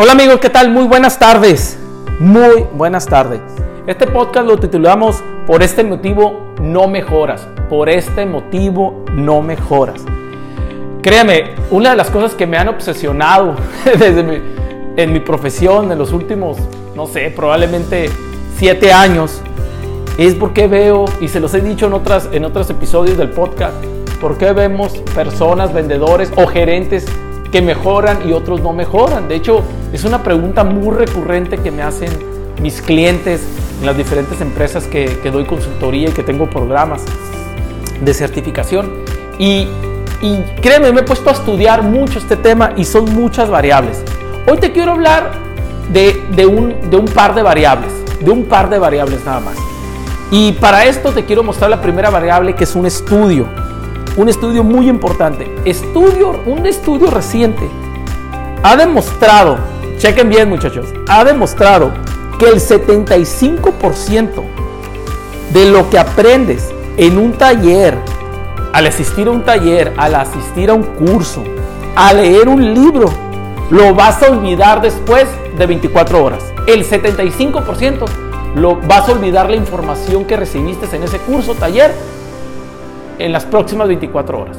Hola amigos, ¿qué tal? Muy buenas tardes. Muy buenas tardes. Este podcast lo titulamos Por este motivo no mejoras. Por este motivo no mejoras. Créeme, una de las cosas que me han obsesionado desde mi, en mi profesión en los últimos, no sé, probablemente siete años, es porque veo, y se los he dicho en, otras, en otros episodios del podcast, porque vemos personas, vendedores o gerentes que mejoran y otros no mejoran. De hecho, es una pregunta muy recurrente que me hacen mis clientes en las diferentes empresas que, doy consultoría y que tengo programas de certificación. Y, y créeme, me he puesto a estudiar mucho este tema y son muchas variables. Hoy te quiero hablar de, un, de un par de variables, de un par de variables nada más. Y para esto te quiero mostrar la primera variable que es un estudio un estudio muy importante. Estudio, un estudio reciente ha demostrado, chequen bien muchachos, ha demostrado que el 75% de lo que aprendes en un taller, al asistir a un taller, al asistir a un curso, a leer un libro, lo vas a olvidar después de 24 horas. El 75% lo vas a olvidar la información que recibiste en ese curso, taller, en las próximas 24 horas.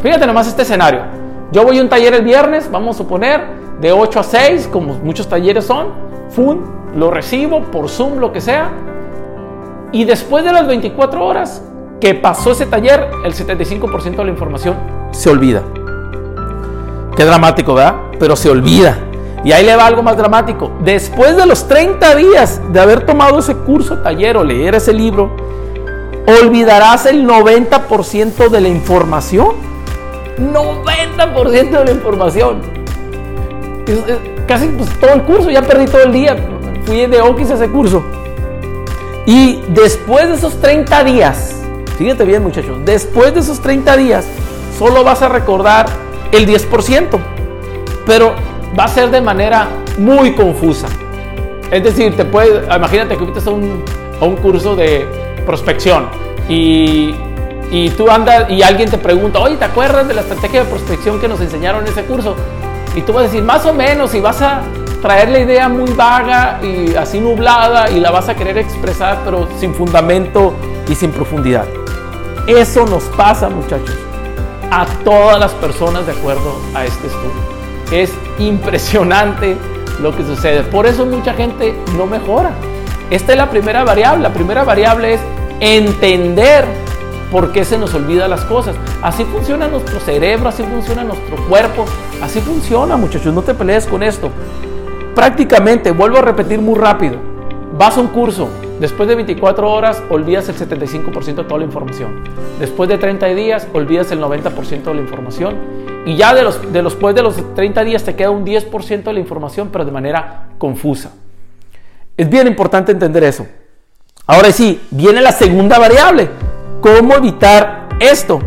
Fíjate nomás este escenario. Yo voy a un taller el viernes, vamos a suponer, de 8 a 6, como muchos talleres son, fun, lo recibo por Zoom, lo que sea, y después de las 24 horas que pasó ese taller, el 75% de la información se olvida. Qué dramático, ¿verdad? Pero se olvida. Y ahí le va algo más dramático. Después de los 30 días de haber tomado ese curso, taller o leer ese libro, olvidarás el 90% de la información. 90% de la información. casi pues, todo el curso, ya perdí todo el día. Fui de Okis a ese curso. Y después de esos 30 días, fíjate bien muchachos, después de esos 30 días, solo vas a recordar el 10%. Pero va a ser de manera muy confusa. Es decir, te puede, imagínate que fuiste a un, a un curso de prospección y, y tú andas y alguien te pregunta, oye, ¿te acuerdas de la estrategia de prospección que nos enseñaron en ese curso? Y tú vas a decir, más o menos, y vas a traer la idea muy vaga y así nublada y la vas a querer expresar, pero sin fundamento y sin profundidad. Eso nos pasa, muchachos, a todas las personas de acuerdo a este estudio. Es impresionante lo que sucede. Por eso mucha gente no mejora. Esta es la primera variable. La primera variable es entender por qué se nos olvida las cosas. Así funciona nuestro cerebro, así funciona nuestro cuerpo, así funciona muchachos, no te pelees con esto. Prácticamente, vuelvo a repetir muy rápido, vas a un curso, después de 24 horas olvidas el 75% de toda la información, después de 30 días olvidas el 90% de la información y ya de los, de los, después de los 30 días te queda un 10% de la información, pero de manera confusa. Es bien importante entender eso. Ahora sí, viene la segunda variable. ¿Cómo evitar esto?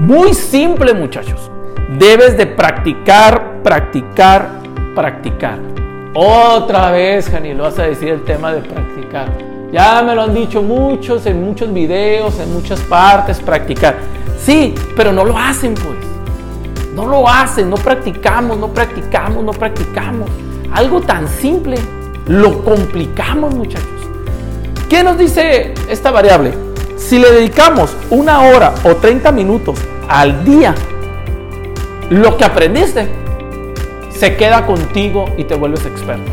Muy simple muchachos. Debes de practicar, practicar, practicar. Otra vez, Jani, lo vas a decir el tema de practicar. Ya me lo han dicho muchos en muchos videos, en muchas partes, practicar. Sí, pero no lo hacen pues. No lo hacen, no practicamos, no practicamos, no practicamos. Algo tan simple, lo complicamos muchachos. ¿Qué nos dice esta variable? Si le dedicamos una hora o 30 minutos al día, lo que aprendiste se queda contigo y te vuelves experto.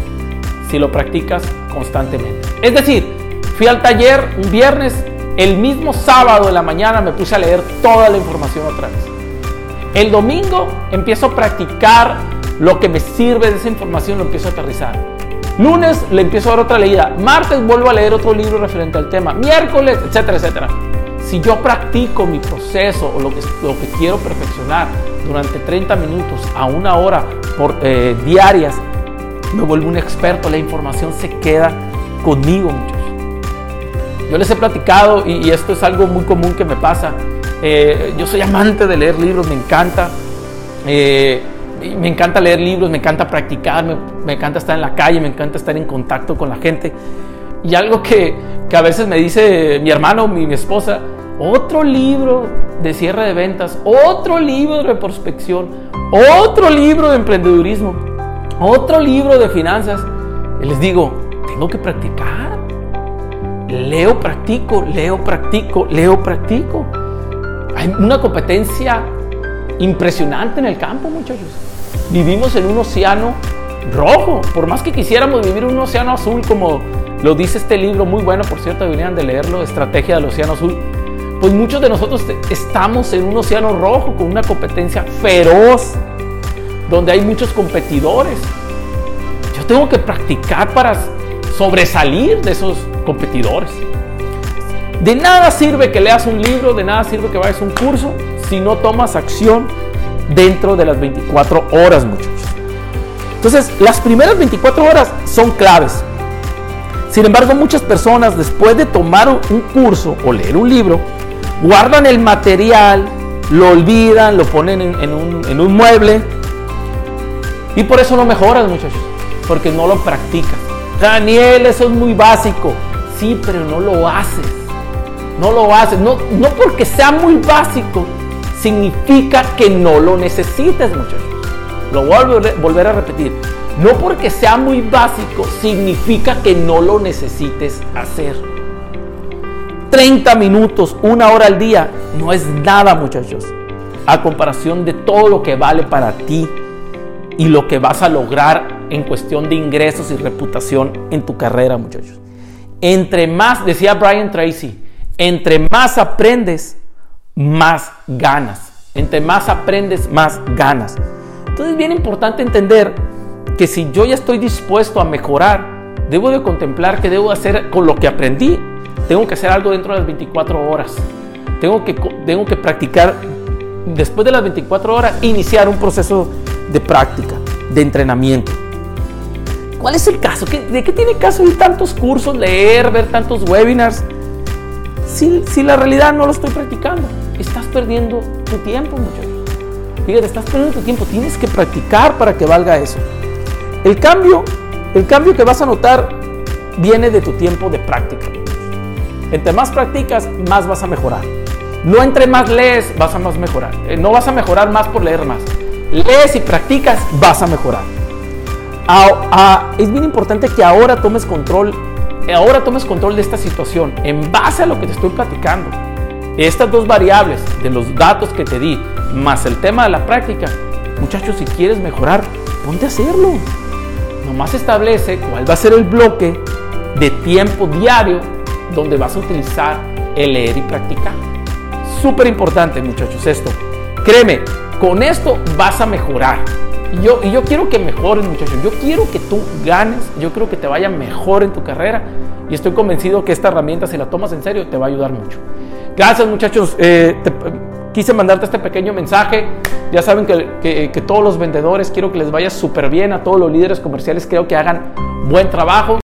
Si lo practicas constantemente. Es decir, fui al taller un viernes, el mismo sábado de la mañana me puse a leer toda la información otra vez. El domingo empiezo a practicar lo que me sirve de esa información, lo empiezo a aterrizar. Lunes le empiezo a dar otra leída. Martes vuelvo a leer otro libro referente al tema. Miércoles, etcétera, etcétera. Si yo practico mi proceso o lo que, lo que quiero perfeccionar durante 30 minutos a una hora eh, diarias, me vuelvo un experto. La información se queda conmigo, muchachos. Yo les he platicado y, esto es algo muy común que me pasa. Eh, yo soy amante de leer libros, me encanta. Eh, me encanta leer libros, me encanta practicar, me, encanta estar en la calle, me encanta estar en contacto con la gente. Y algo que, que a veces me dice mi hermano, mi, mi, esposa, otro libro de cierre de ventas, otro libro de prospección, otro libro de emprendedurismo. otro libro de finanzas. Y les digo, tengo que practicar. Leo, practico, leo, practico, leo, practico. Hay una competencia impresionante en el campo, muchachos. Vivimos en un océano rojo. Por más que quisiéramos vivir en un océano azul, como lo dice este libro, muy bueno, por cierto, deberían de leerlo, Estrategia del Océano Azul. Pues muchos de nosotros estamos en un océano rojo con una competencia feroz, donde hay muchos competidores. Yo tengo que practicar para sobresalir de esos competidores. De nada sirve que leas un libro, de nada sirve que vayas a un curso si no tomas acción dentro de las 24 horas, muchachos. Entonces, las primeras 24 horas son claves. Sin embargo, muchas personas después de tomar un curso o leer un libro, guardan el material, lo olvidan, lo ponen en, un, un mueble y por eso no mejoras, muchachos, porque no lo practicas. Daniel, eso es muy básico. Sí, pero no lo haces. No lo haces. No, no porque sea muy básico, significa que no lo necesites, muchachos. Lo voy a volver a repetir. No porque sea muy básico, significa que no lo necesites hacer. 30 minutos, una hora al día, no es nada, muchachos. A comparación de todo lo que vale para ti y lo que vas a lograr en cuestión de ingresos y reputación en tu carrera, muchachos. Entre más, decía Brian Tracy, entre más aprendes, más ganas. Entre más aprendes, más ganas. Entonces es bien importante entender que si yo ya estoy dispuesto a mejorar, debo de contemplar qué debo hacer con lo que aprendí. Tengo que hacer algo dentro de las 24 horas. Tengo que, tengo que practicar después de las 24 horas, iniciar un proceso de práctica, de entrenamiento. ¿Cuál es el caso? ¿De qué tiene caso ir tantos cursos, leer, ver tantos webinars? Si, si la realidad no lo estoy practicando, estás perdiendo tu tiempo, muchachos. Fíjate, estás perdiendo tu tiempo, tienes que practicar para que valga eso. El cambio, el cambio que vas a notar viene de tu tiempo de práctica. Entre más practicas, más vas a mejorar. No entre más lees, vas a más mejorar. Eh, no vas a mejorar más por leer más. Lees y practicas, vas a mejorar. es bien importante que ahora tomes control, ahora tomes control de esta situación en base a lo que te estoy platicando. Estas dos variables de los datos que te di, más el tema de la práctica, muchachos, si quieres mejorar, ponte a hacerlo. Nomás establece cuál va a ser el bloque de tiempo diario donde vas a utilizar el leer y practicar. Súper importante, muchachos, esto. Créeme, con esto vas a mejorar. Y yo, y yo quiero que mejores, muchachos. Yo quiero que tú ganes. Yo quiero que te vaya mejor en tu carrera. Y estoy convencido que esta herramienta, si la tomas en serio, te va a ayudar mucho. Gracias, muchachos. Eh, quise mandarte este pequeño mensaje. Ya saben que, que todos los vendedores quiero que les vaya súper bien. A todos los líderes comerciales creo que hagan buen trabajo.